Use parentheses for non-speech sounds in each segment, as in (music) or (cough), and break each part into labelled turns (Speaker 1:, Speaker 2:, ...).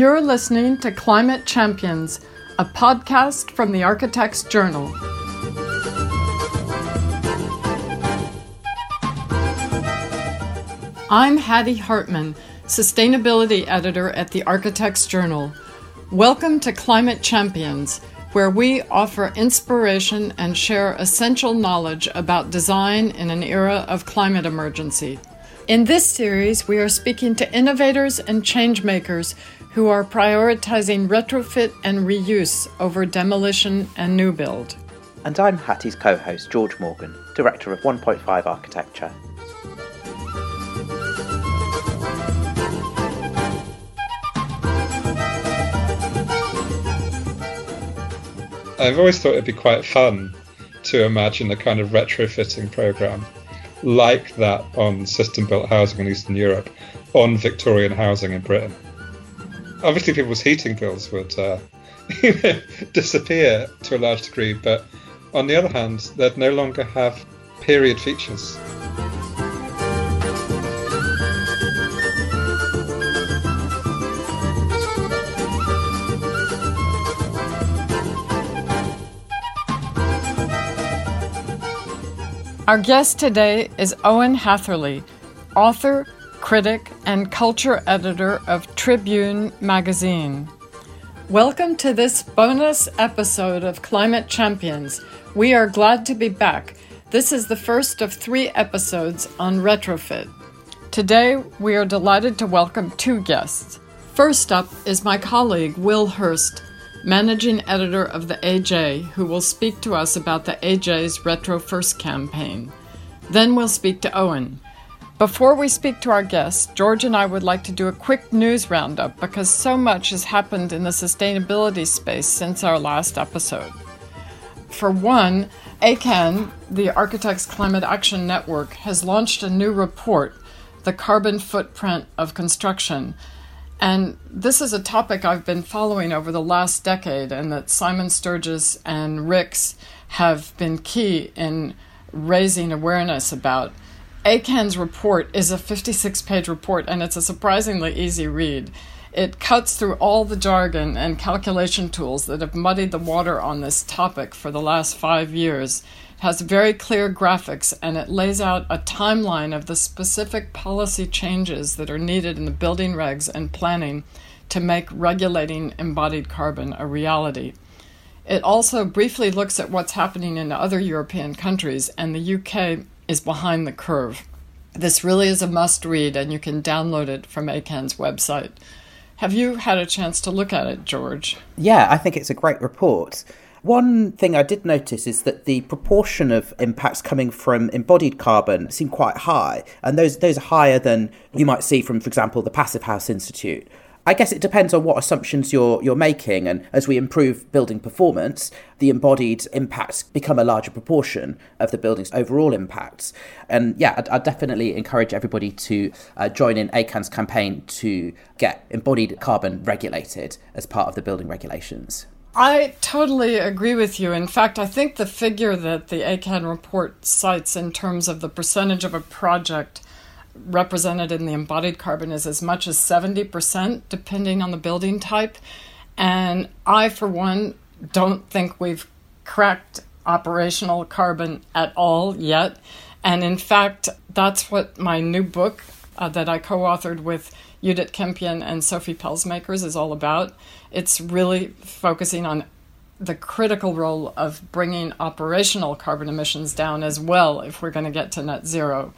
Speaker 1: You're listening to Climate Champions, a podcast from the Architects Journal. I'm Hattie Hartman, Sustainability Editor at the Architects Journal. Welcome to Climate Champions, where we offer inspiration and share essential knowledge about design in an era of climate emergency. In this series, we are speaking to innovators and changemakers who are prioritizing retrofit and reuse over demolition and new build.
Speaker 2: And I'm Hattie's co host, George Morgan, Director of 1.5 Architecture.
Speaker 3: I've always thought it'd be quite fun to imagine a kind of retrofitting program like that on system built housing in Eastern Europe, on Victorian housing in Britain. Obviously, people's heating bills would uh, (laughs) disappear to a large degree, but on the other hand, they'd no longer have period features.
Speaker 1: Our guest today is Owen Hatherley, author, critic, and culture editor of Tribune magazine. Welcome to this bonus episode of Climate Champions. We are glad to be back. This is the first of three episodes on retrofit. Today, we are delighted to welcome two guests. First up is my colleague, Will Hurst, managing editor of the AJ, who will speak to us about the AJ's Retro First campaign. Then we'll speak to Owen. Before we speak to our guests, George and I would like to do a quick news roundup because so much has happened in the sustainability space since our last episode. For one, ACAN, the Architects Climate Action Network, has launched a new report, The Carbon Footprint of Construction, and this is a topic I've been following over the last decade, and that Simon Sturgis and RICS have been key in raising awareness about. ACAN's report is a 56 page report, and it's a surprisingly easy read. It cuts through all the jargon and calculation tools that have muddied the water on this topic for the last five years It has very clear graphics and it lays out a timeline of the specific policy changes that are needed in the building regs and planning to make regulating embodied carbon a reality. It also briefly looks at what's happening in other European countries, and the UK is behind the curve. This really is a must read, and you can download it from ACAN's website. Have you had a chance to look at it, George?
Speaker 2: Yeah, I think it's a great report. One thing I did notice is that the proportion of impacts coming from embodied carbon seem quite high, and those those are higher than you might see from, for example, the Passive House Institute. I guess it depends on what assumptions you're you're making, and as we improve building performance, the embodied impacts become a larger proportion of the building's overall impacts. And yeah, I'd, I'd definitely encourage everybody to uh, join in ACAN's campaign to get embodied carbon regulated as part of the building regulations.
Speaker 1: I totally agree with you. In fact, I think the figure that the ACAN report cites in terms of the percentage of a project represented in the embodied carbon is as much as 70%, depending on the building type. And I, for one, don't think we've cracked operational carbon at all yet. And in fact, that's what my new book uh, that I co authored with Judith Kimpian and Sofie Pelsmakers is all about. It's really focusing on the critical role of bringing operational carbon emissions down as well if we're going to get to net zero.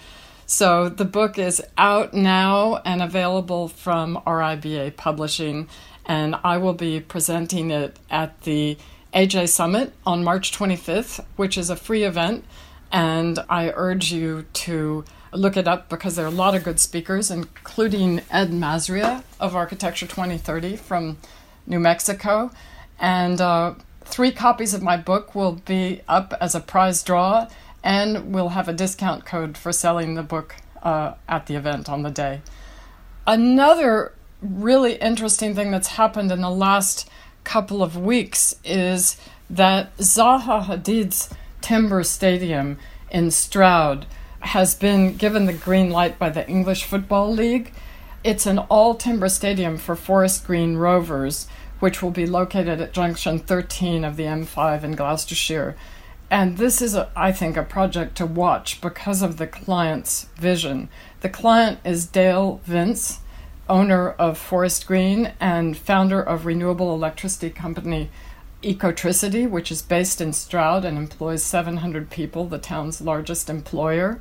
Speaker 1: So the book is out now and available from RIBA Publishing, and I will be presenting it at the AJ Summit on March 25th, which is a free event. And I urge you to look it up because there are a lot of good speakers, including Ed Mazria of Architecture 2030 from New Mexico. And uh, three copies of my book will be up as a prize draw, and we'll have a discount code for selling the book uh, at the event on the day. Another really interesting thing that's happened in the last couple of weeks is that Zaha Hadid's Timber Stadium in Stroud has been given the green light by the English Football League It's an all timber stadium for Forest Green Rovers, which will be located at junction 13 of the M5 in Gloucestershire. And this is, a, I think, a project to watch because of the client's vision. The client is Dale Vince, owner of Forest Green and founder of renewable electricity company Ecotricity, which is based in Stroud and employs 700 people, the town's largest employer.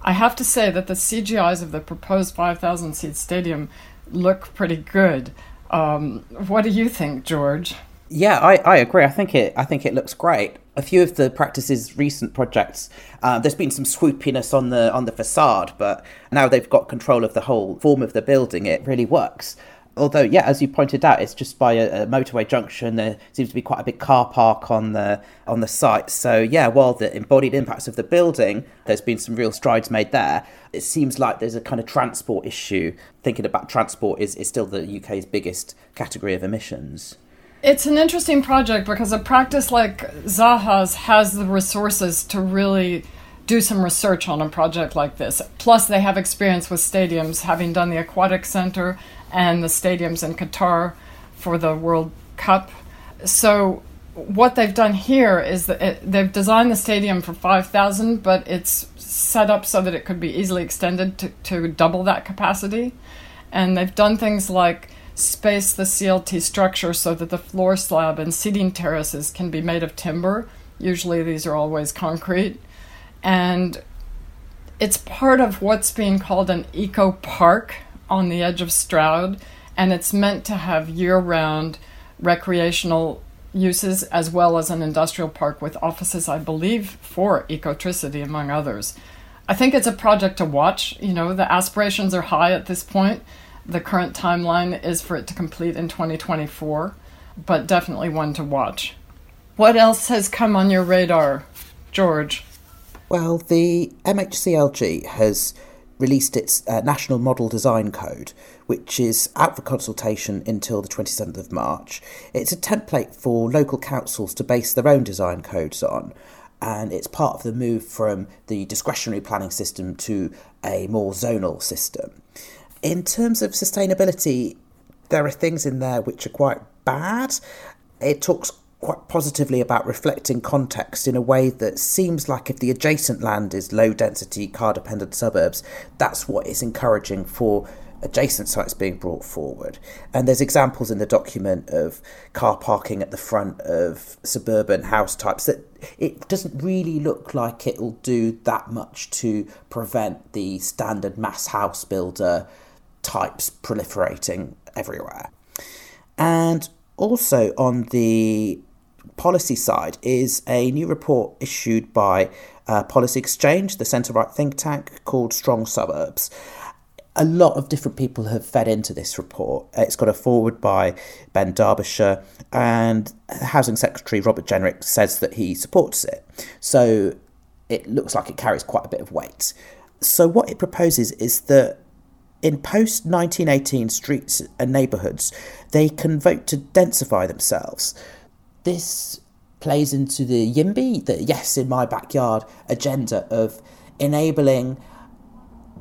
Speaker 1: I have to say that the CGIs of the proposed 5,000 seat stadium look pretty good. Um, what do you think, George?
Speaker 2: Yeah, I, I agree. I think it I think it looks great. A few of the practice's recent projects, uh, there's been some swoopiness on the on the facade, but now they've got control of the whole form of the building. It really works. Although, yeah, as you pointed out, it's just by a, a motorway junction. There seems to be quite a big car park on the on the site. So, yeah, while the embodied impacts of the building, there's been some real strides made there. It seems like there's a kind of transport issue. Thinking about transport is, is still the UK's biggest category of emissions.
Speaker 1: It's an interesting project because a practice like Zaha's has the resources to really do some research on a project like this. Plus, they have experience with stadiums, having done the Aquatic Center and the stadiums in Qatar for the World Cup. So, what they've done here is that it, they've designed the stadium for 5,000, but it's set up so that it could be easily extended to, to double that capacity. And they've done things like space the CLT structure so that the floor slab and seating terraces can be made of timber. Usually these are always concrete. And it's part of what's being called an eco park on the edge of Stroud, and it's meant to have year round recreational uses as well as an industrial park with offices, I believe, for ecotricity, among others. I think it's a project to watch. You know, the aspirations are high at this point. The current timeline is for it to complete in 2024, but definitely one to watch. What else has come on your radar, George?
Speaker 2: Well, the MHCLG has released its uh, National Model Design Code, which is out for consultation until the 27th of March. It's a template for local councils to base their own design codes on, and it's part of the move from the discretionary planning system to a more zonal system. In terms of sustainability, there are things in there which are quite bad. It talks quite positively about reflecting context in a way that seems like if the adjacent land is low density car dependent suburbs, that's what is encouraging for adjacent sites being brought forward. And there's examples in the document of car parking at the front of suburban house types that it doesn't really look like it'll do that much to prevent the standard mass house builder types proliferating everywhere. And also on the policy side is a new report issued by uh, Policy Exchange, the centre right think tank, called Strong Suburbs. A lot of different people have fed into this report. It's got a forward by Ben Derbyshire, and Housing Secretary Robert Jenrick says that he supports it. So it looks like it carries quite a bit of weight. So, what it proposes is that in post 1918 streets and neighbourhoods, they can vote to densify themselves. This plays into the YIMBY, the Yes in My Backyard agenda of enabling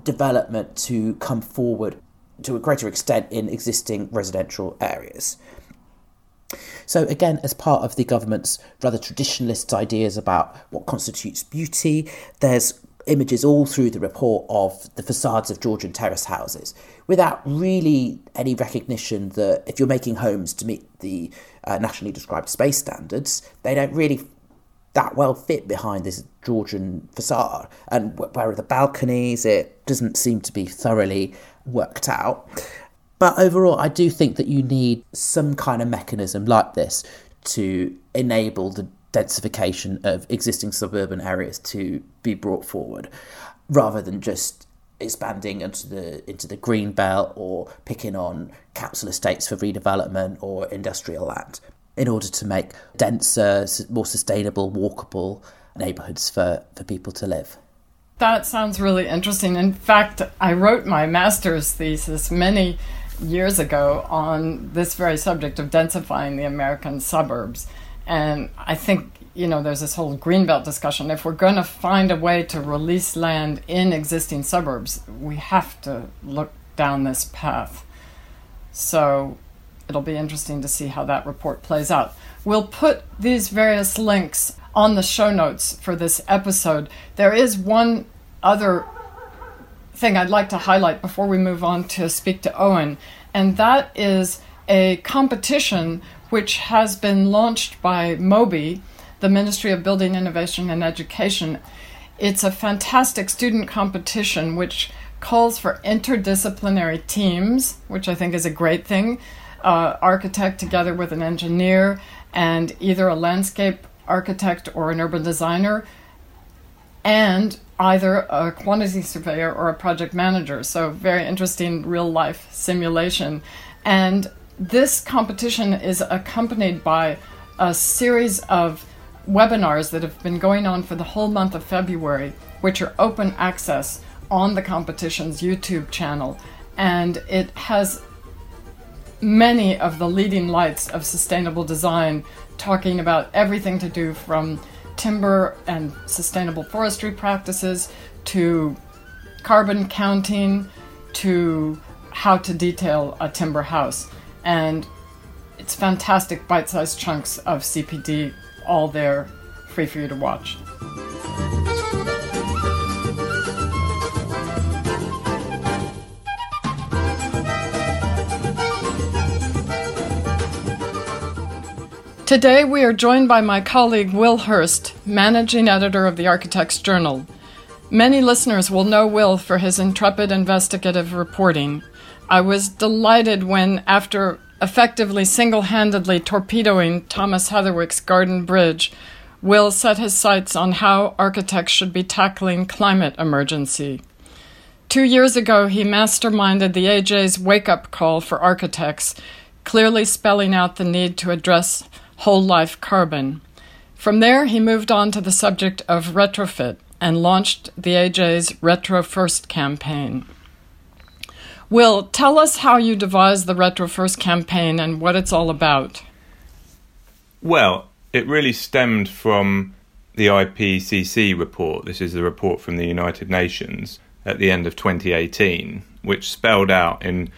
Speaker 2: development to come forward to a greater extent in existing residential areas. So, again, as part of the government's rather traditionalist ideas about what constitutes beauty, there's images all through the report of the facades of Georgian terrace houses without really any recognition that if you're making homes to meet the uh, nationally described space standards, they don't really that well fit behind this Georgian facade. And where are the balconies? It doesn't seem to be thoroughly worked out. But overall, I do think that you need some kind of mechanism like this to enable the densification of existing suburban areas to be brought forward rather than just expanding into the into the green belt or picking on capsule estates for redevelopment or industrial land in order to make denser more sustainable walkable neighborhoods for, for people to live.
Speaker 1: That sounds really interesting. In fact i wrote my master's thesis many years ago on this very subject of densifying the american suburbs and I think, you know, there's this whole greenbelt discussion. If we're going to find a way to release land in existing suburbs, we have to look down this path. So it'll be interesting to see how that report plays out. We'll put these various links on the show notes for this episode. There is one other thing I'd like to highlight before we move on to speak to Owen, and that is a competition which has been launched by MOBIE, the Ministry of Building Innovation and Education. It's a fantastic student competition which calls for interdisciplinary teams, which I think is a great thing. Uh, architect together with an engineer, and either a landscape architect or an urban designer, and either a quantity surveyor or a project manager. So, very interesting real life simulation. And this competition is accompanied by a series of webinars that have been going on for the whole month of February, which are open access on the competition's YouTube channel, and it has many of the leading lights of sustainable design talking about everything to do from timber and sustainable forestry practices to carbon counting to how to detail a timber house. And it's fantastic bite sized chunks of CPD all there free for you to watch. Today we are joined by my colleague Will Hurst, managing editor of the Architects Journal. Many listeners will know Will for his intrepid investigative reporting. I was delighted when, after effectively single handedly torpedoing Thomas Heatherwick's Garden Bridge, Will set his sights on how architects should be tackling climate emergency. Two years ago, he masterminded the AJ's wake up call for architects, clearly spelling out the need to address whole life carbon. From there, he moved on to the subject of retrofit and launched the AJ's Retro First campaign. Will, tell us how you devised the Retro First campaign and what it's all about.
Speaker 4: Well, it really stemmed from the IPCC report. This is the report from the United Nations at the end of 2018, which spelled out in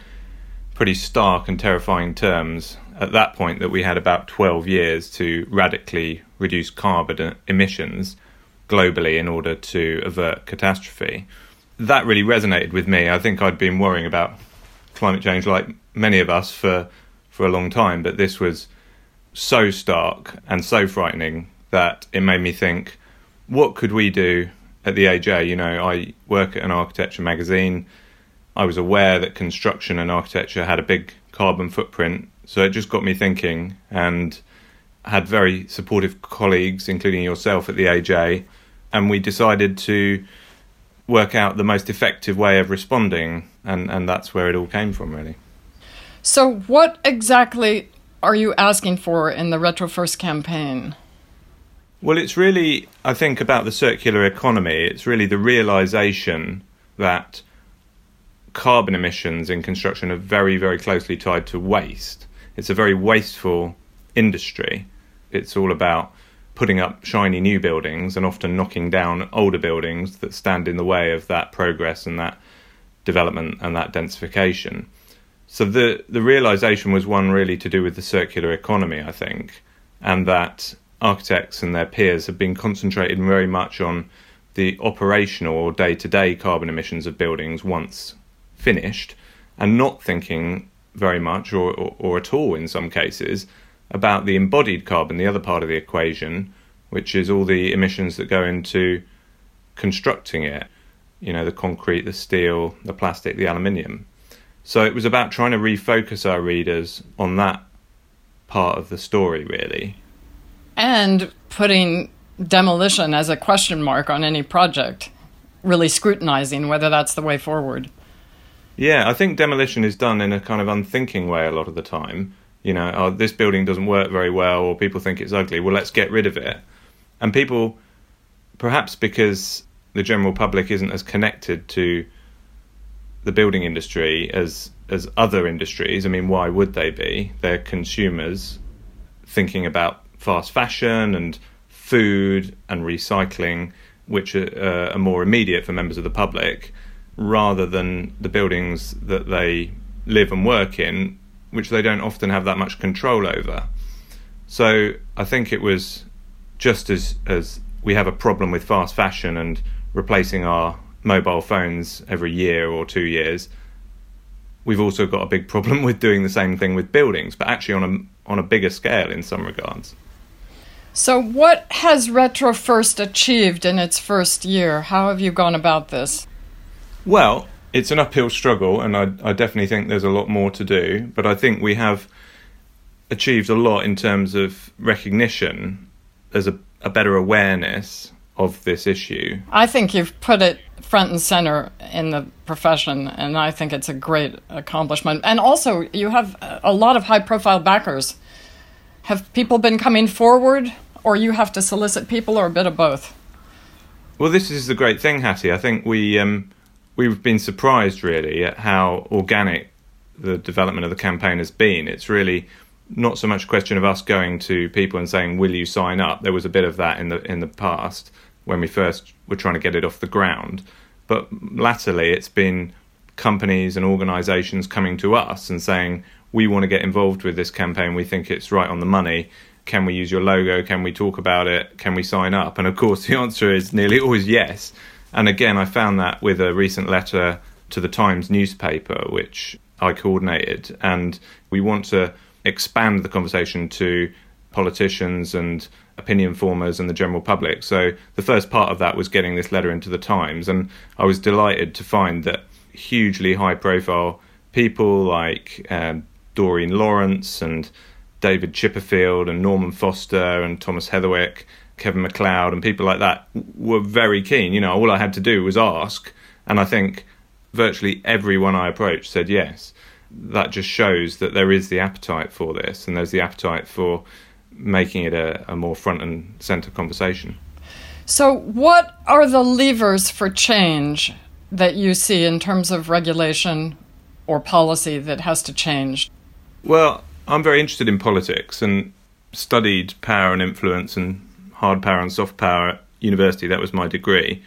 Speaker 4: pretty stark and terrifying terms at that point that we had about 12 years to radically reduce carbon emissions globally in order to avert catastrophe. That really resonated with me. I think I'd been worrying about climate change like many of us for for a long time, but this was so stark and so frightening that it made me think what could we do at the AJ? You know, I work at an architecture magazine. I was aware that construction and architecture had a big carbon footprint so it just got me thinking and had very supportive colleagues, including yourself at the AJ, and we decided to work out the most effective way of responding, and, and that's where it all came from, really.
Speaker 1: So, what exactly are you asking for in the Retro First campaign?
Speaker 4: Well, it's really, I think, about the circular economy. It's really the realization that carbon emissions in construction are very, very closely tied to waste it's a very wasteful industry. It's all about putting up shiny new buildings and often knocking down older buildings that stand in the way of that progress and that development and that densification. So the the realization was one really to do with the circular economy, I think, and that architects and their peers have been concentrated very much on the operational or day-to-day carbon emissions of buildings once finished and not thinking very much, or, or, or at all in some cases, about the embodied carbon, the other part of the equation, which is all the emissions that go into constructing it. You know, the concrete, the steel, the plastic, the aluminium. So it was about trying to refocus our readers on that part of the story, really.
Speaker 1: And putting demolition as a question mark on any project, really scrutinizing whether that's the way forward.
Speaker 4: Yeah, I think demolition is done in a kind of unthinking way a lot of the time. You know, oh, this building doesn't work very well, or people think it's ugly. Well, let's get rid of it. And people, perhaps because the general public isn't as connected to the building industry as as other industries. I mean, why would they be? They're consumers thinking about fast fashion and food and recycling, which are, uh, are more immediate for members of the public rather than the buildings that they live and work in, which they don't often have that much control over. So I think it was just as, as we have a problem with fast fashion and replacing our mobile phones every year or two years, we've also got a big problem (laughs) with doing the same thing with buildings, but actually on a on a bigger scale in some regards.
Speaker 1: So, what has Retro First achieved in its first year? How have you gone about this?
Speaker 4: Well, it's an uphill struggle, and I, I definitely think there's a lot more to do. But I think we have achieved a lot in terms of recognition. There's a, a better awareness of this issue.
Speaker 1: I think you've put it front and center in the profession, and I think it's a great accomplishment. And also, you have a lot of high profile backers. Have people been coming forward, or you have to solicit people, or a bit of both?
Speaker 4: Well, this is the great thing, Hattie. I think we um, we've been surprised really at how organic the development of the campaign has been. It's really not so much a question of us going to people and saying, "Will you sign up?" There was a bit of that in the in the past when we first were trying to get it off the ground, but latterly it's been companies and organisations coming to us and saying, "We want to get involved with this campaign. We think it's right on the money. Can we use your logo? Can we talk about it? Can we sign up?" And of course, (laughs) the answer is nearly always yes. And again, I found that with a recent letter to the Times newspaper, which I coordinated, and we want to expand the conversation to politicians and opinion formers and the general public. So the first part of that was getting this letter into the Times, and I was delighted to find that hugely high profile people like um, Doreen Lawrence and David Chipperfield and Norman Foster and Thomas Heatherwick, Kevin McCloud, and people like that were very keen. You know, all I had to do was ask, and I think virtually everyone I approached said yes that just shows that there is the appetite for this and there's the appetite for making it a, a more front and center conversation.
Speaker 1: So, what are the levers for change that you see in terms of regulation or policy that has to change?
Speaker 4: Well, I'm very interested in politics and studied power and influence and hard power and soft power at university. That was my degree,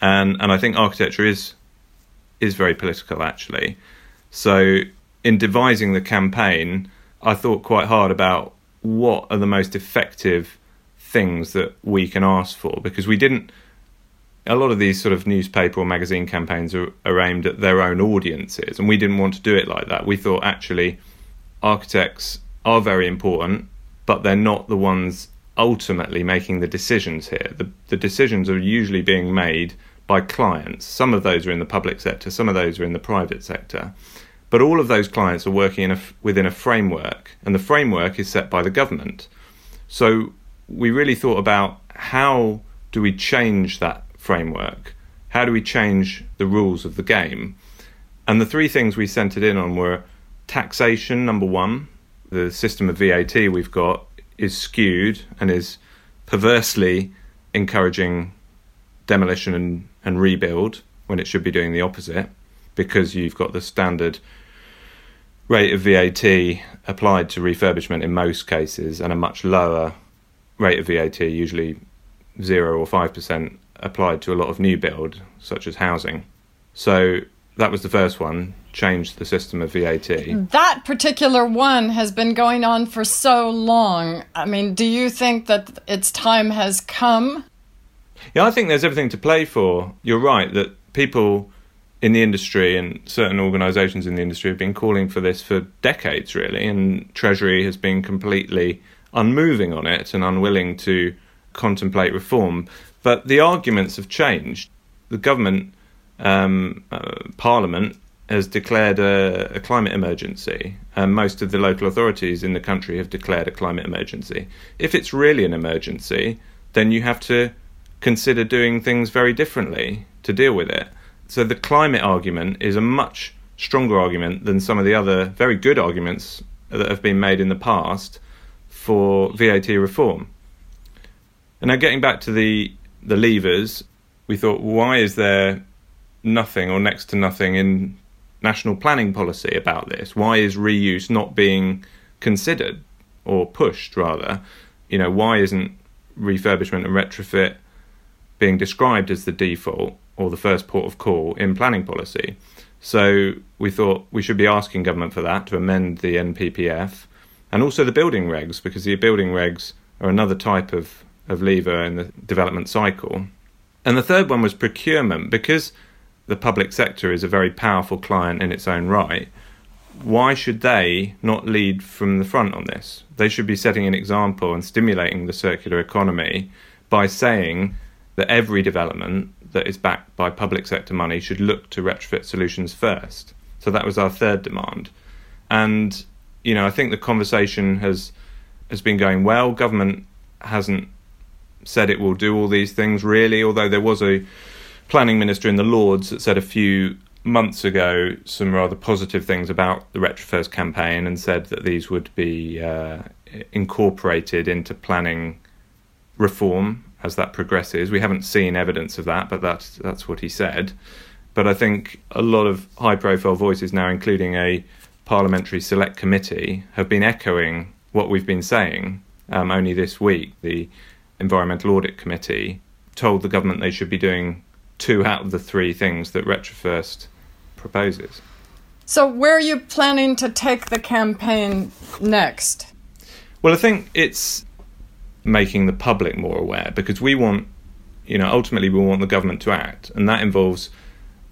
Speaker 4: and and I think architecture is is very political actually. So in devising the campaign, I thought quite hard about what are the most effective things that we can ask for because we didn't. A lot of these sort of newspaper or magazine campaigns are, are aimed at their own audiences, and we didn't want to do it like that. We thought actually architects are very important, but they're not the ones ultimately making the decisions here. The, the decisions are usually being made by clients. Some of those are in the public sector, some of those are in the private sector. But all of those clients are working a, within a framework, and the framework is set by the government. So we really thought about how do we change that framework? How do we change the rules of the game? And the three things we centered in on were taxation, number one. The system of VAT we've got is skewed and is perversely encouraging demolition and, and rebuild when it should be doing the opposite because you've got the standard rate of VAT applied to refurbishment in most cases and a much lower rate of VAT, usually 0 or 5%, applied to a lot of new build, such as housing. So that was the first one, change the system of VAT.
Speaker 1: That particular one has been going on for so long. I mean, do you think that its time has come?
Speaker 4: Yeah, I think there's everything to play for. You're right that people in the industry and certain organisations in the industry have been calling for this for decades, really, and Treasury has been completely unmoving on it and unwilling to contemplate reform. But the arguments have changed. The government, um, uh, Parliament, has declared a, a, climate emergency, and most of the local authorities in the country have declared a climate emergency. If it's really an emergency, then you have to consider doing things very differently to deal with it. So the climate argument is a much stronger argument than some of the other very good arguments that have been made in the past for VAT reform. And now getting back to the the levers, we thought, why is there nothing or next to nothing in national planning policy about this? Why is reuse not being considered or pushed rather? You know, why isn't refurbishment and retrofit being described as the default or the first port of call in planning policy. So we thought we should be asking government for that to amend the NPPF and also the building regs because the building regs are another type of, of lever in the development cycle. And the third one was procurement because the public sector is a very powerful client in its own right. Why should they not lead from the front on this? They should be setting an example and stimulating the circular economy by saying that every development that is backed by public sector money should look to retrofit solutions first. So that was our third demand. And you know, I think the conversation has has been going well. Government hasn't said it will do all these things really, although there was a planning minister in the Lords that said a few months ago some rather positive things about the Retrofirst campaign and said that these would be uh, incorporated into planning reform as that progresses. We haven't seen evidence of that, but that's that's what he said. But I think a lot of high-profile voices now, including a parliamentary select committee, have been echoing what we've been saying. Um, only this week, the Environmental Audit Committee told the government they should be doing two out of the three things that Retrofirst proposes.
Speaker 1: So, where are you planning to take the campaign next?
Speaker 4: Well, I think it's making the public more aware because we want, you know, ultimately we want the government to act, and that involves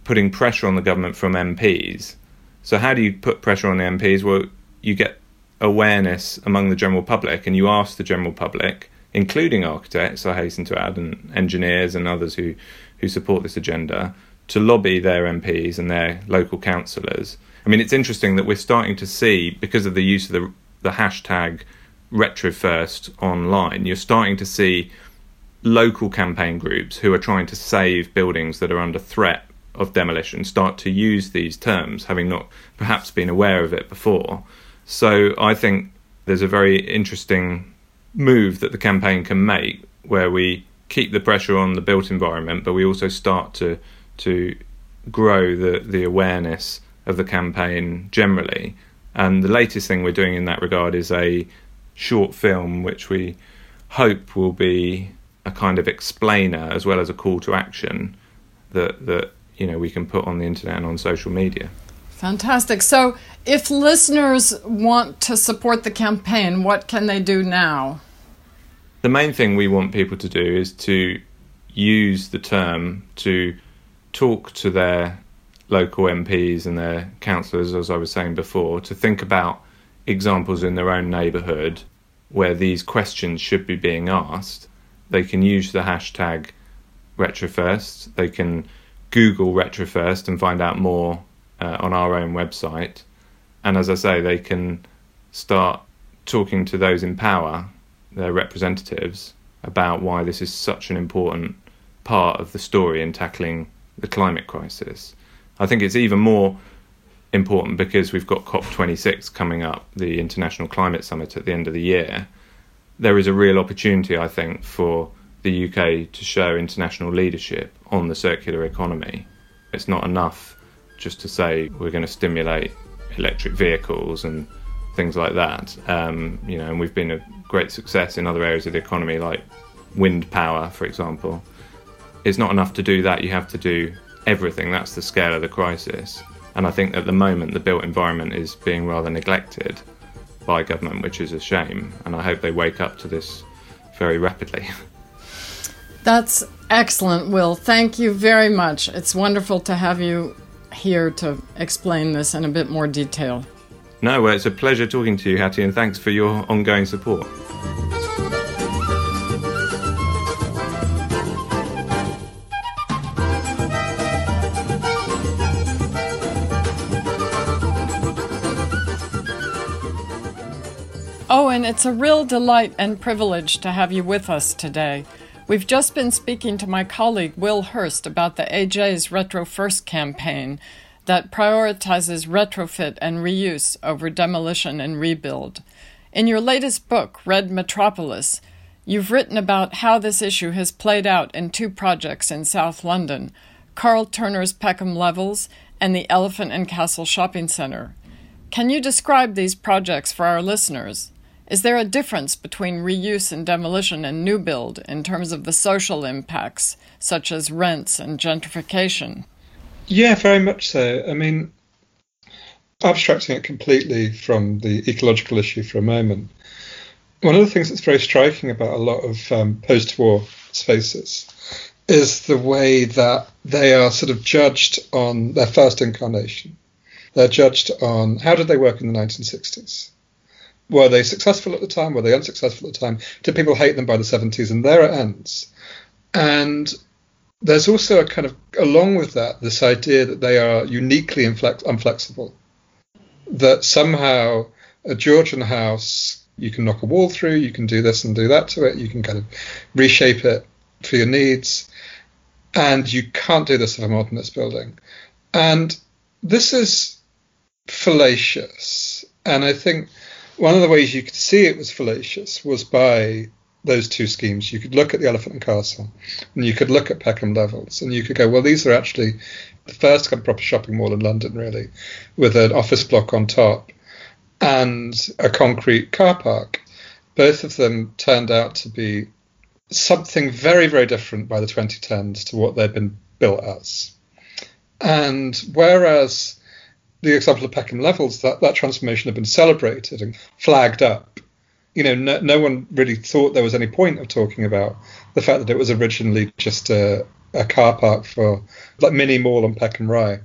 Speaker 4: putting pressure on the government from MPs. So, how do you put pressure on the MPs? Well, you get awareness among the general public, and you ask the general public, including architects, I hasten to add, and engineers and others who, who support this agenda, to lobby their MPs and their local councillors. I mean, it's interesting that we're starting to see, because of the use of the, the hashtag retrofirst online, you're starting to see local campaign groups who are trying to save buildings that are under threat of demolition start to use these terms, having not perhaps been aware of it before. So I think there's a very interesting move that the campaign can make where we keep the pressure on the built environment, but we also start to to grow the, the awareness of the campaign generally. And the latest thing we're doing in that regard is a short film which we hope will be a kind of explainer as well as a call to action that that you know we can put on the internet and on social media.
Speaker 1: Fantastic. So, if listeners want to support the campaign, what can they do now?
Speaker 4: The main thing we want people to do is to use the term to talk to their local MPs and their councillors, as I was saying before, to think about examples in their own neighbourhood where these questions should be being asked. They can use the hashtag retrofirst. They can Google retrofirst and find out more uh, on our own website. And as I say, they can start talking to those in power, their representatives, about why this is such an important part of the story in tackling the climate crisis. I think it's even more important because we've got COP26 coming up, the International Climate Summit at the end of the year. There is a real opportunity, I think, for the UK to show international leadership on the circular economy. It's not enough just to say we're going to stimulate electric vehicles and things like that. Um, you know, and we've been a great success in other areas of the economy, like wind power, for example. It's not enough to do that. You have to do everything. That's the scale of the crisis. And I think at the moment the built environment is being rather neglected by government, which is a shame. And I hope they wake up to this very rapidly. (laughs)
Speaker 1: That's excellent, Will. Thank you very much. It's wonderful to have you here to explain this in a bit more detail.
Speaker 4: No, well, it's a pleasure talking to you, Hattie, and thanks for your ongoing support.
Speaker 1: Oh, Owen, it's a real delight and privilege to have you with us today. We've just been speaking to my colleague Will Hurst about the AJ's Retro First campaign that prioritizes retrofit and reuse over demolition and rebuild. In your latest book, Red Metropolis, you've written about how this issue has played out in two projects in South London Carl Turner's Peckham Levels and the Elephant and Castle Shopping Centre. Can you describe these projects for our listeners? Is there a difference between reuse and demolition and new build in terms of the social impacts, such as rents and gentrification?
Speaker 3: Yeah, very much so. I mean, abstracting it completely from the ecological issue for a moment, one of the things that's very striking about a lot of um, post war spaces is the way that they are sort of judged on their first incarnation. They're judged on how did they work in the 1960s? Were they successful at the time? Were they unsuccessful at the time? Did people hate them by the 70s? And there it ends. And there's also a kind of, along with that, this idea that they are uniquely inflex- unflexible. That somehow a Georgian house, you can knock a wall through, you can do this and do that to it, you can kind of reshape it for your needs. And you can't do this in a modernist building. And this is fallacious. And I think one of the ways you could see it was fallacious was by those two schemes. You could look at the Elephant and Castle, and you could look at Peckham Levels, and you could go, well, these are actually the first kind of proper shopping mall in London, really, with an office block on top and a concrete car park. Both of them turned out to be something very, very different by the 2010s to what they've been built as. And whereas the example of Peckham Levels, that, that transformation had been celebrated and flagged up. You know, no, no one really thought there was any point of talking about the fact that it was originally just a, a car park for like mini mall on Peckham Rye.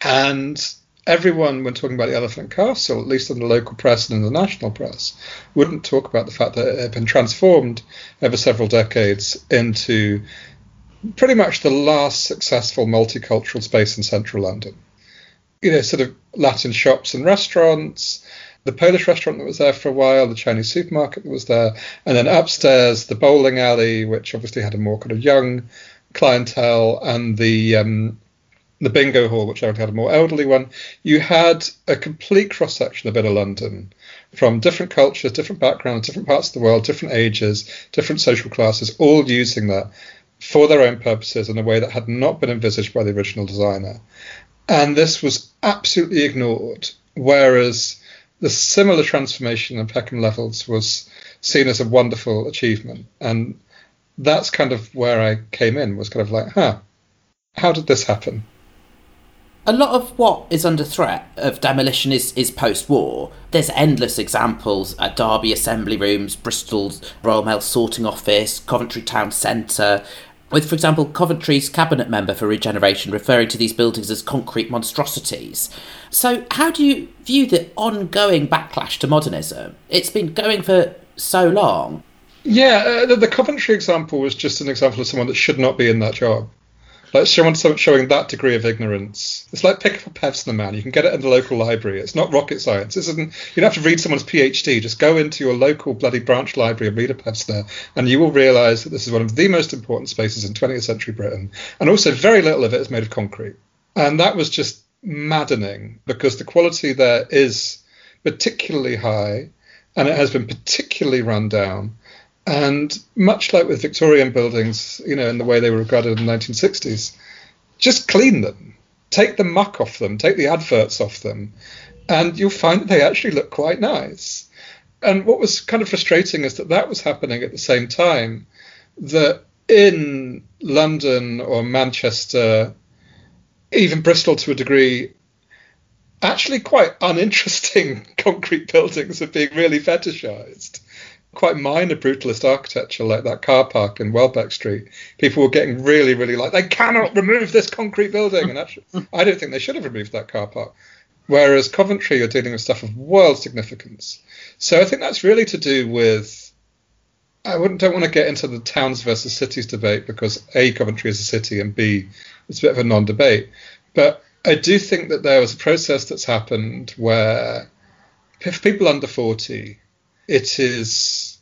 Speaker 3: And everyone, when talking about the Elephant Castle, at least in the local press and in the national press, wouldn't talk about the fact that it had been transformed over several decades into pretty much the last successful multicultural space in central London you know, sort of Latin shops and restaurants, the Polish restaurant that was there for a while, the Chinese supermarket that was there, and then upstairs the bowling alley, which obviously had a more kind of young clientele, and the um, the bingo hall, which obviously had a more elderly one. You had a complete cross section of inner London from different cultures, different backgrounds, different parts of the world, different ages, different social classes, all using that for their own purposes in a way that had not been envisaged by the original designer and this was absolutely ignored. Whereas the similar transformation in Peckham Levels was seen as a wonderful achievement, and that's kind of where I came in. Was kind of like, huh, how did this happen?
Speaker 2: a lot of what is under threat of demolition is, is post war. There's endless examples at Derby Assembly Rooms, Bristol's Royal Mail Sorting Office, Coventry Town Centre, with, for example, Coventry's cabinet member for regeneration referring to these buildings as concrete monstrosities. So, how do you view the ongoing backlash to modernism? It's been going for so long.
Speaker 3: Yeah, uh, the, the Coventry example was just an example of someone that should not be in that job. Like someone showing that degree of ignorance. It's like pick up a Pevsner man. You can get it in the local library. It's not rocket science. This isn't. You don't have to read someone's PhD. Just go into your local bloody branch library and read a Pevsner, and you will realise that this is one of the most important spaces in 20th century Britain. And also, very little of it is made of concrete. And that was just maddening because the quality there is particularly high, and it has been particularly run down. And much like with Victorian buildings, you know, in the way they were regarded in the 1960s, just clean them, take the muck off them, take the adverts off them, and you'll find that they actually look quite nice. And what was kind of frustrating is that that was happening at the same time that in London or Manchester, even Bristol to a degree, actually quite uninteresting (laughs) concrete buildings are being really fetishized quite minor brutalist architecture like that car park in Welbeck Street, people were getting really, really like, they cannot remove this concrete building. And actually, (laughs) I don't think they should have removed that car park. Whereas Coventry you're dealing with stuff of world significance. So I think that's really to do with. I wouldn't don't want to get into the towns versus cities debate because A, Coventry is a city, and B, it's a bit of a non debate. But I do think that there was a process that's happened where if people under 40 it is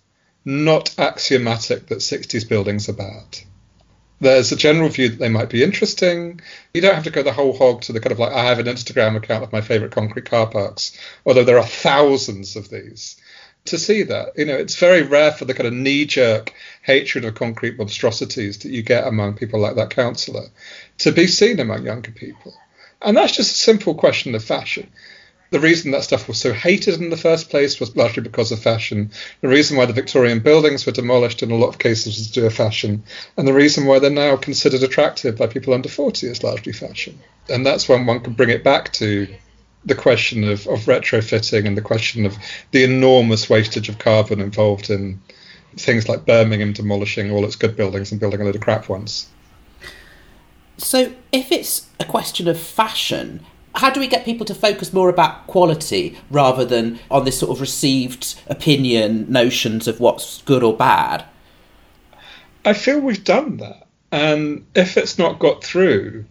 Speaker 3: not axiomatic that 60s buildings are bad. There's a general view that they might be interesting. You don't have to go the whole hog to the kind of like, I have an Instagram account of my favorite concrete car parks, although there are thousands of these. To see that, you know, it's very rare for the kind of knee jerk hatred of concrete monstrosities that you get among people like that councillor to be seen among younger people. And that's just a simple question of fashion the reason that stuff was so hated in the first place was largely because of fashion. The reason why the Victorian buildings were demolished in a lot of cases was due to fashion. And the reason why they're now considered attractive by people under 40 is largely fashion. And that's when one can bring it back to the question of, of retrofitting and the question of the enormous wastage of carbon involved in things like Birmingham demolishing all its good buildings and building a load of crap ones.
Speaker 2: So, if it's a question of fashion, how do we get people to focus more about quality rather than on this sort of received opinion notions of what's good or bad?
Speaker 3: I feel we've done that. And if it's not got through,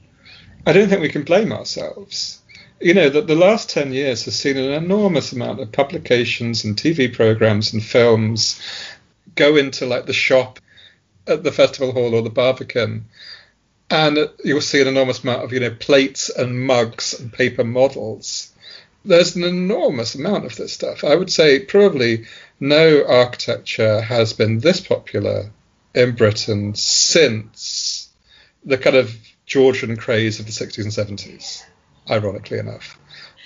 Speaker 3: I don't think we can blame ourselves. You know, that the last 10 years has seen an enormous amount of publications and TV programs and films go into like the shop at the festival hall or the Barbican and you'll see an enormous amount of you know plates and mugs and paper models. There's an enormous amount of this stuff. I would say probably no architecture has been this popular in Britain since the kind of Georgian craze of the 60s and 70s, ironically enough.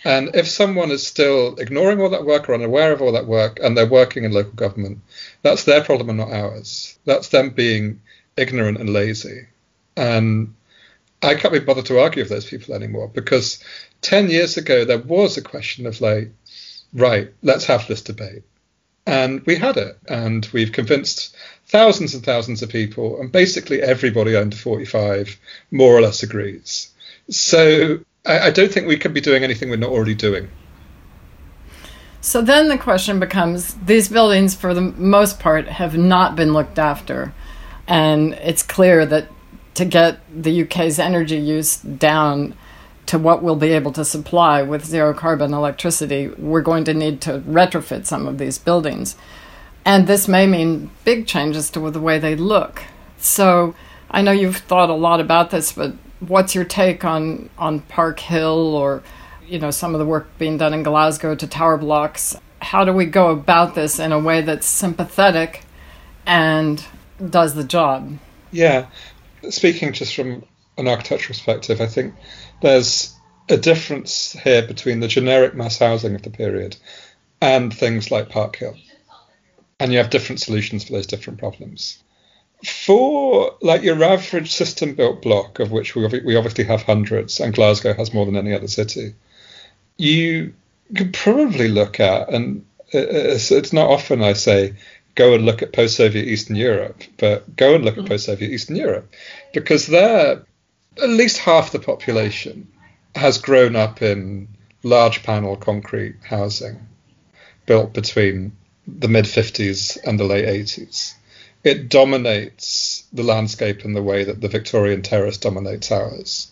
Speaker 3: And if someone is still ignoring all that work or unaware of all that work and they're working in local government, that's their problem and not ours. That's them being ignorant and lazy. And I can't be bothered to argue with those people anymore because 10 years ago there was a question of like, right, let's have this debate. And we had it, and we've convinced thousands and thousands of people, and basically everybody under 45 more or less agrees. So I, I don't think we can be doing anything we're not already doing.
Speaker 1: So then the question becomes these buildings, for the most part, have not been looked after. And it's clear that to get the UK's energy use down to what we'll be able to supply with zero carbon electricity, we're going to need to retrofit some of these buildings. And this may mean big changes to the way they look. So I know you've thought a lot about this, but what's your take on, on Park Hill or you know some of the work being done in Glasgow to tower blocks? How do we go about this in a way that's sympathetic and does the job?
Speaker 3: Yeah, speaking just from an architectural perspective, I think there's a difference here between the generic mass housing of the period and things like Park Hill. And you have different solutions for those different problems. For like your average system built block, of which we, we obviously have hundreds, and Glasgow has more than any other city, you could probably look at, and it's, it's not often I say go and look at post Soviet Eastern Europe, but go and look at mm. post Soviet Eastern Europe because there, at least half the population has grown up in large panel concrete housing built between the mid 50s and the late 80s. It dominates the landscape in the way that the Victorian terrace dominates ours.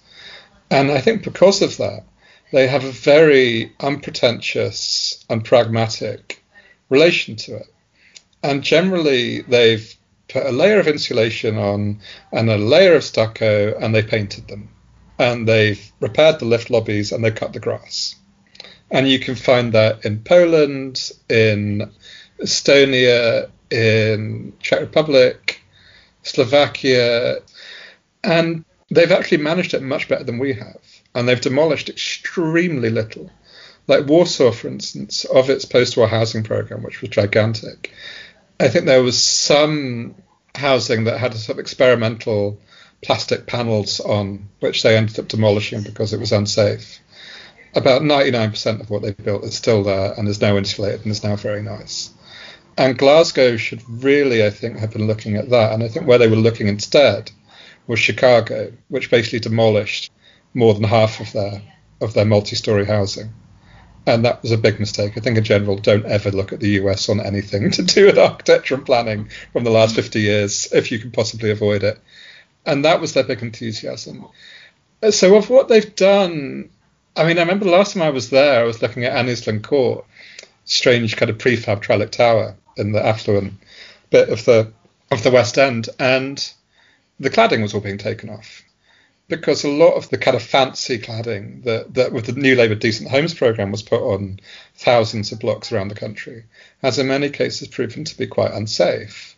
Speaker 3: And I think because of that, they have a very unpretentious and pragmatic relation to it and generally they've put a layer of insulation on and a layer of stucco and they painted them. And they've repaired the lift lobbies and they cut the grass. And you can find that in poland in estonia in czech republic slovakia. And they've actually managed it much better than we have. And they've demolished extremely little. Like warsaw for instance of its post-war housing program which was gigantic I think there was some housing that had some experimental plastic panels on, which they ended up demolishing because it was unsafe. About 99% of what they built is still there and is now insulated and is now very nice. And Glasgow should really, I think, have been looking at that. And I think where they were looking instead was Chicago, which basically demolished more than half of their of their multi-story housing and that was a big mistake. I think in general, don't ever look at the US on anything (laughs) to do with architecture and planning from the last 50 years if you can possibly avoid it. And that was their big enthusiasm. So of what they've done, I mean, I remember the last time I was there, I was looking at Anniesland Court, strange kind of prefab Trellick tower in the affluent bit of the of the West End, and the cladding was all being taken off because a lot of the kind of fancy cladding that, that with the New Labour Decent Homes programme was put on thousands of blocks around the country has in many cases proven to be quite unsafe.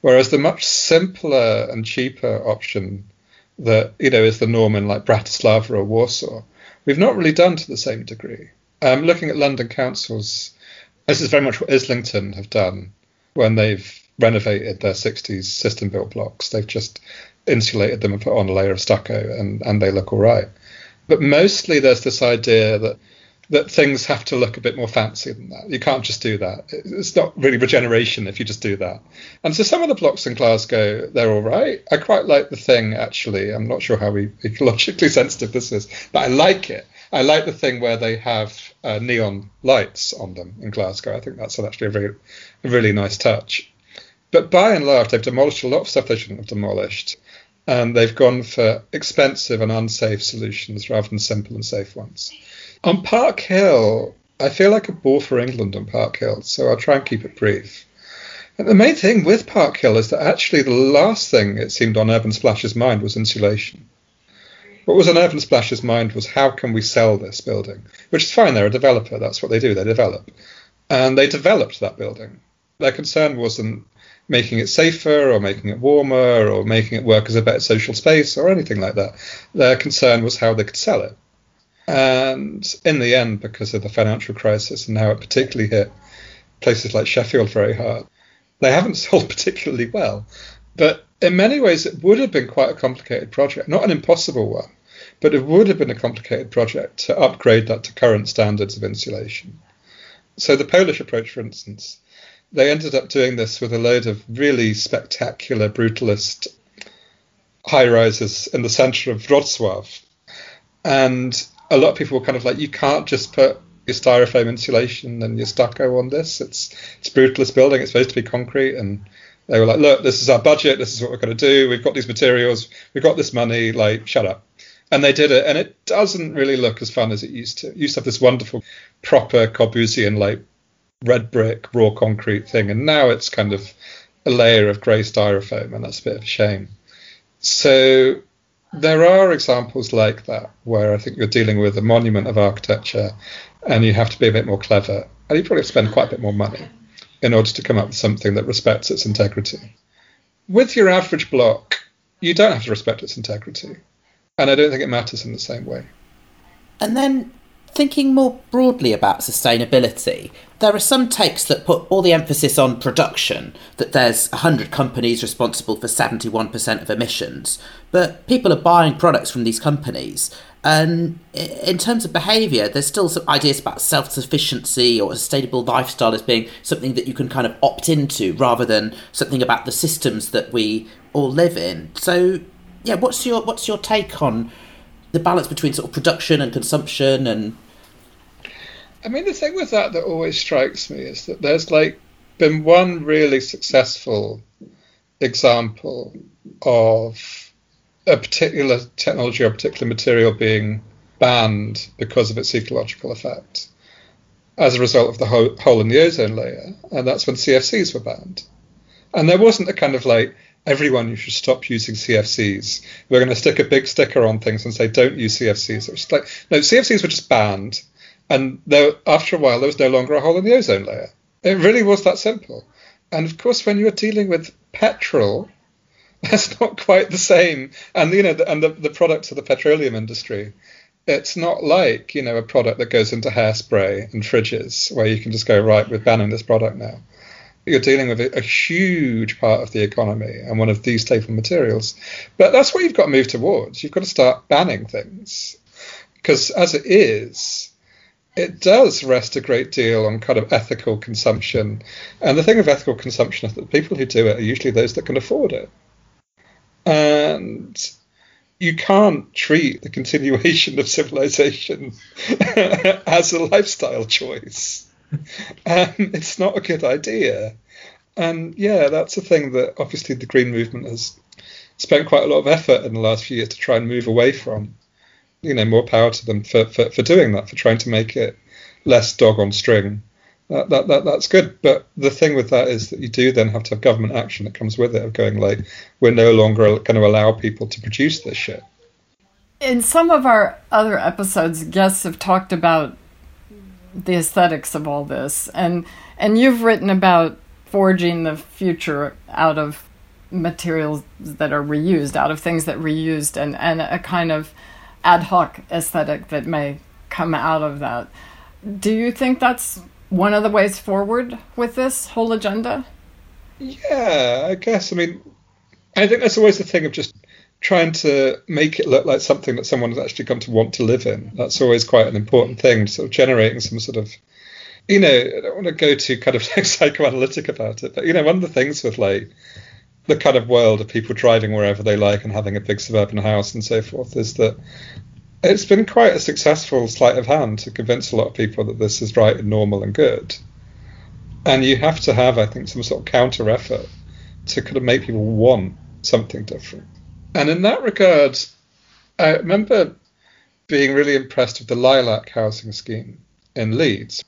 Speaker 3: Whereas the much simpler and cheaper option that you know is the norm in like Bratislava or Warsaw, we've not really done to the same degree. Um, looking at London councils, this is very much what Islington have done when they've renovated their 60s system built blocks. They've just insulated them and put on a layer of stucco and, and they look all right. But mostly there's this idea that that things have to look a bit more fancy than that. You can't just do that. It's not really regeneration if you just do that. And so some of the blocks in Glasgow, they're all right. I quite like the thing, actually. I'm not sure how ecologically (laughs) sensitive this is, but I like it. I like the thing where they have uh, neon lights on them in Glasgow. I think that's actually a, very, a really nice touch. But by and large, they've demolished a lot of stuff they shouldn't have demolished. And they've gone for expensive and unsafe solutions rather than simple and safe ones. On Park Hill, I feel like a bore for England on Park Hill, so I'll try and keep it brief. And the main thing with Park Hill is that actually the last thing it seemed on Urban Splash's mind was insulation. What was on Urban Splash's mind was how can we sell this building? Which is fine, they're a developer, that's what they do, they develop. And they developed that building. Their concern wasn't making it safer or making it warmer or making it work as a better social space or anything like that. Their concern was how they could sell it. And in the end, because of the financial crisis and how it particularly hit places like Sheffield very hard, they haven't (laughs) sold particularly well. But in many ways, it would have been quite a complicated project, not an impossible one, but it would have been a complicated project to upgrade that to current standards of insulation. So the Polish approach, for instance, they ended up doing this with a load of really spectacular, brutalist high rises in the centre of Wrocław. And a lot of people were kind of like, you can't just put your styrofoam insulation and your stucco on this. It's it's brutalist building. It's supposed to be concrete. And they were like, look, this is our budget. This is what we're going to do. We've got these materials. We've got this money. Like, shut up. And they did it, and it doesn't really look as fun as it used to. It used to have this wonderful, proper Corbusian like red brick, raw concrete thing, and now it's kind of a layer of grey styrofoam, and that's a bit of a shame. So there are examples like that where I think you're dealing with a monument of architecture and you have to be a bit more clever and you probably spend quite a bit more money in order to come up with something that respects its integrity. With your average block, you don't have to respect its integrity. And I don't think it matters in the same way.
Speaker 2: And then thinking more broadly about sustainability, there are some takes that put all the emphasis on production, that there's 100 companies responsible for 71% of emissions, but people are buying products from these companies. And in terms of behaviour, there's still some ideas about self sufficiency or a sustainable lifestyle as being something that you can kind of opt into rather than something about the systems that we all live in. So, yeah, what's your what's your take on the balance between sort of production and consumption and
Speaker 3: I mean the thing with that that always strikes me is that there's like been one really successful example of a particular technology or particular material being banned because of its ecological effect as a result of the hole in the ozone layer, and that's when CFCs were banned. And there wasn't a kind of like everyone you should stop using CFCs. We're going to stick a big sticker on things and say don't use CFCs. It was like no, CFCs were just banned, and there, after a while there was no longer a hole in the ozone layer. It really was that simple. And of course, when you're dealing with petrol, (laughs) that's not quite the same. And you know, the, and the, the products of the petroleum industry, it's not like you know a product that goes into hairspray and fridges where you can just go right, we're banning this product now you're dealing with a, huge part of the economy and one of these staple materials. But that's what you've got to move towards. You've got to start banning things. Because as it is, it does rest a great deal on kind of ethical consumption. And the thing of ethical consumption is that the people who do it are usually those that can afford it. And you can't treat the continuation of civilization (laughs) as a lifestyle choice um, it's not a good idea. And yeah, that's a thing that obviously the Green Movement has spent quite a lot of effort in the last few years to try and move away from. You know, more power to them for, for, for doing that, for trying to make it less dog on string. That, that, that that's good. But the thing with that is that you do then have to have government action that comes with it of going like, we're no longer going to allow people to produce this shit.
Speaker 1: In some of our other episodes, guests have talked about the aesthetics of all this and and you've written about forging the future out of materials that are reused out of things that reused and and a kind of ad hoc aesthetic that may come out of that Do you think that's one of the ways forward with this whole agenda?
Speaker 3: Yeah, I guess. I mean, I think that's always the thing of just trying to make it look like something that someone has actually come to want to live in. That's always quite an important thing, sort of generating some sort of, you know, I don't want to go too kind of like (laughs) psychoanalytic about it, but you know, one of the things with like the kind of world of people driving wherever they like and having a big suburban house and so forth is that it's been quite a successful sleight of hand to convince a lot of people that this is right and normal and good. And you have to have, I think, some sort of counter effort to kind of make people want something different. And in that regard, I remember being really impressed with the Lilac housing scheme in Leeds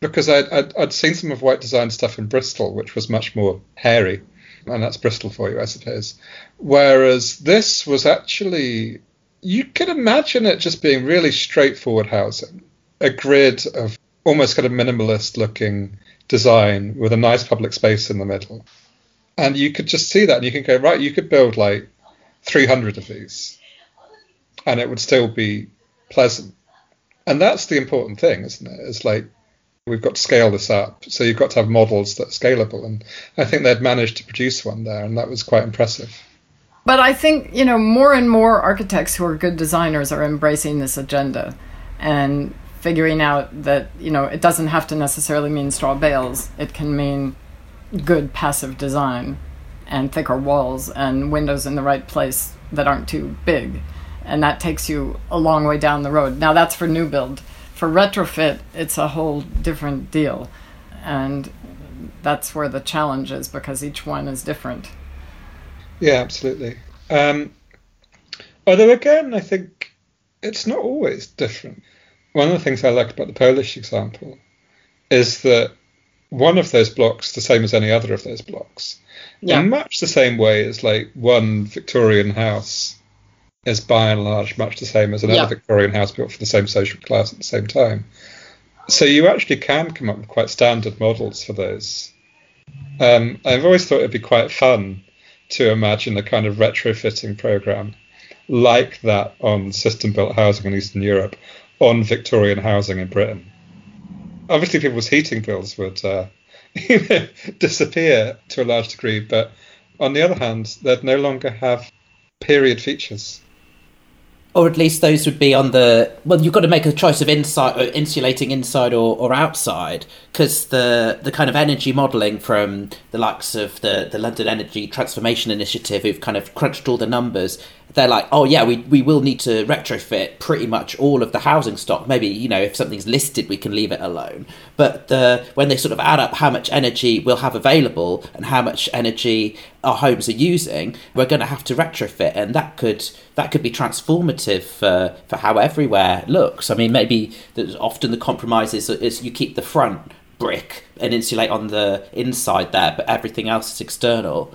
Speaker 3: because I'd, I'd, I'd seen some of White Design stuff in Bristol, which was much more hairy and that's Bristol for you, I suppose. Whereas this was actually, you could imagine it just being really straightforward housing, a grid of almost kind of minimalist looking design with a nice public space in the middle. And you could just see that and you can go, right, you could build like 300 of these and it would still be pleasant. And that's the important thing, isn't it? It's like we've got to scale this up. So you've got to have models that are scalable. And I think they'd managed to produce one there, and that was quite impressive.
Speaker 1: But I think, you know, more and more architects who are good designers are embracing this agenda and figuring out that, you know, it doesn't have to necessarily mean straw bales. It can mean good passive design and thicker walls and windows in the right place that aren't too big. And that takes you a long way down the road. Now, that's for new build for retrofit, it's a whole different deal. And that's where the challenge is because each one is different.
Speaker 3: Yeah, absolutely. Um, although, again, I think it's not always different. One of the things I like about the Polish example is that one of those blocks, the same as any other of those blocks, yeah. in much the same way as like one Victorian house is by and large much the same as another yeah. Victorian house built for the same social class at the same time. So you actually can come up with quite standard models for those. Um, I've always thought it'd be quite fun to imagine a kind of retrofitting program like that on system built housing in Eastern Europe on Victorian housing in Britain. Obviously, people's heating bills would uh, (laughs) disappear to a large degree, but on the other hand, they'd no longer have period features.
Speaker 2: Or at least those would be on the well you've got to make a choice of inside uh, insulating inside or, or outside because the the kind of energy modeling from the likes of the the london energy transformation initiative who've kind of crunched all the numbers they're like, oh yeah, we, we will need to retrofit pretty much all of the housing stock. Maybe you know if something's listed, we can leave it alone. But the, when they sort of add up how much energy we'll have available and how much energy our homes are using, we're going to have to retrofit, and that could that could be transformative for for how everywhere looks. I mean, maybe often the compromise is, is you keep the front brick and insulate on the inside there, but everything else is external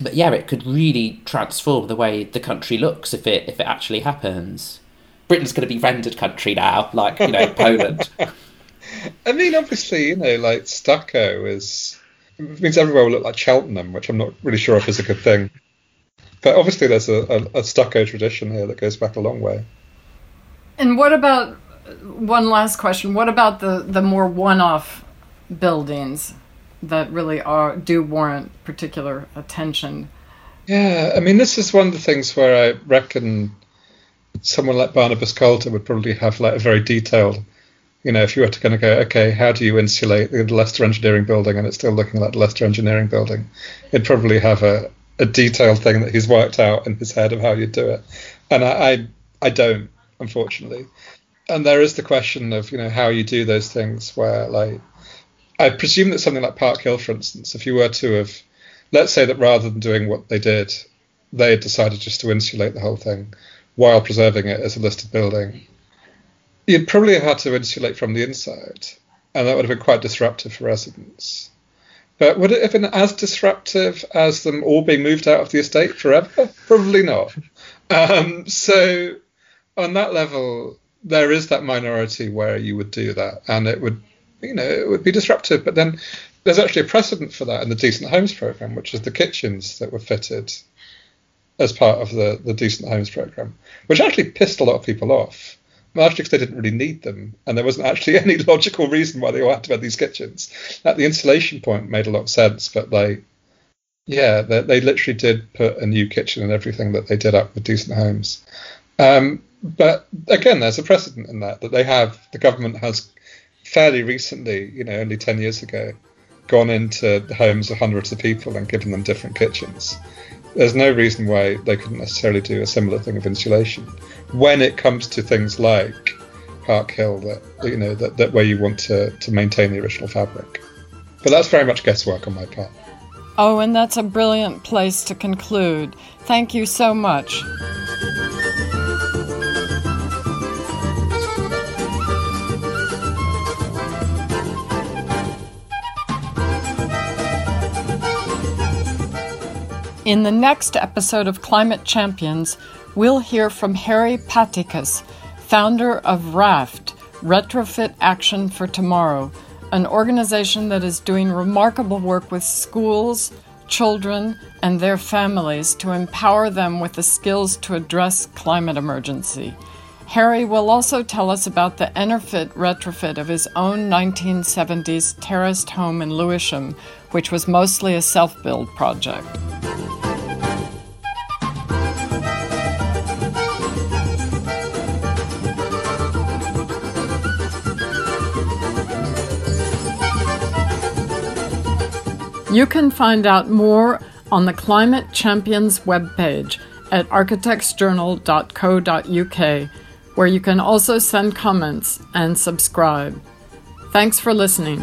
Speaker 2: but yeah, it could really transform the way the country looks if it if it actually happens. Britain's going to be rendered country now, like you know (laughs) Poland.
Speaker 3: I mean, obviously, you know, like stucco is means everywhere will look like Cheltenham, which I'm not really sure if is a good thing. But obviously, there's a, a, a stucco tradition here that goes back a long way.
Speaker 1: And what about one last question? What about the the more one-off buildings? That really are do warrant particular attention.
Speaker 3: Yeah, I mean, this is one of the things where I reckon someone like Barnabas Calder would probably have like a very detailed, you know, if you were to kind of go, okay, how do you insulate the Leicester Engineering Building and it's still looking like the Leicester Engineering Building? He'd probably have a, a detailed thing that he's worked out in his head of how you do it, and I, I, I don't, unfortunately. And there is the question of you know how you do those things where like I presume that something like Park Hill, for instance, if you were to have, let's say that rather than doing what they did, they had decided just to insulate the whole thing while preserving it as a listed building, you'd probably have had to insulate from the inside, and that would have been quite disruptive for residents. But would it have been as disruptive as them all being moved out of the estate forever? Probably not. Um, so, on that level, there is that minority where you would do that, and it would you know, it would be disruptive. But then there's actually a precedent for that in the Decent Homes program, which is the kitchens that were fitted as part of the, the Decent Homes program, which actually pissed a lot of people off largely because they didn't really need them, and there wasn't actually (laughs) any logical reason why they all had to have these kitchens. At the installation point, made a lot of sense, but they, yeah, they, they literally did put a new kitchen and everything that they did up with decent homes. Um, but again, there's a precedent in that that they have the government has fairly recently, you know, only ten years ago, gone into the homes of hundreds of people and given them different kitchens. There's no reason why they couldn't necessarily do a similar thing of insulation when it comes to things like Park Hill, that you know that, that where you want to, to maintain the original fabric. But that's very much guesswork on my part.
Speaker 1: Oh, and that's a brilliant place to conclude. Thank you so much. In the next episode of Climate Champions, we'll hear from Harry Paticas, founder of RAFT, Retrofit Action for Tomorrow, an organization that is doing remarkable work with schools, children, and their families to empower them with the skills to address climate emergency. Harry will also tell us about the EnerPHit retrofit of his own 1970s terraced home in Lewisham, which was mostly a self build project. You can find out more on the Climate Champions webpage at architectsjournal.co.uk, where you can also send comments and subscribe. Thanks for listening.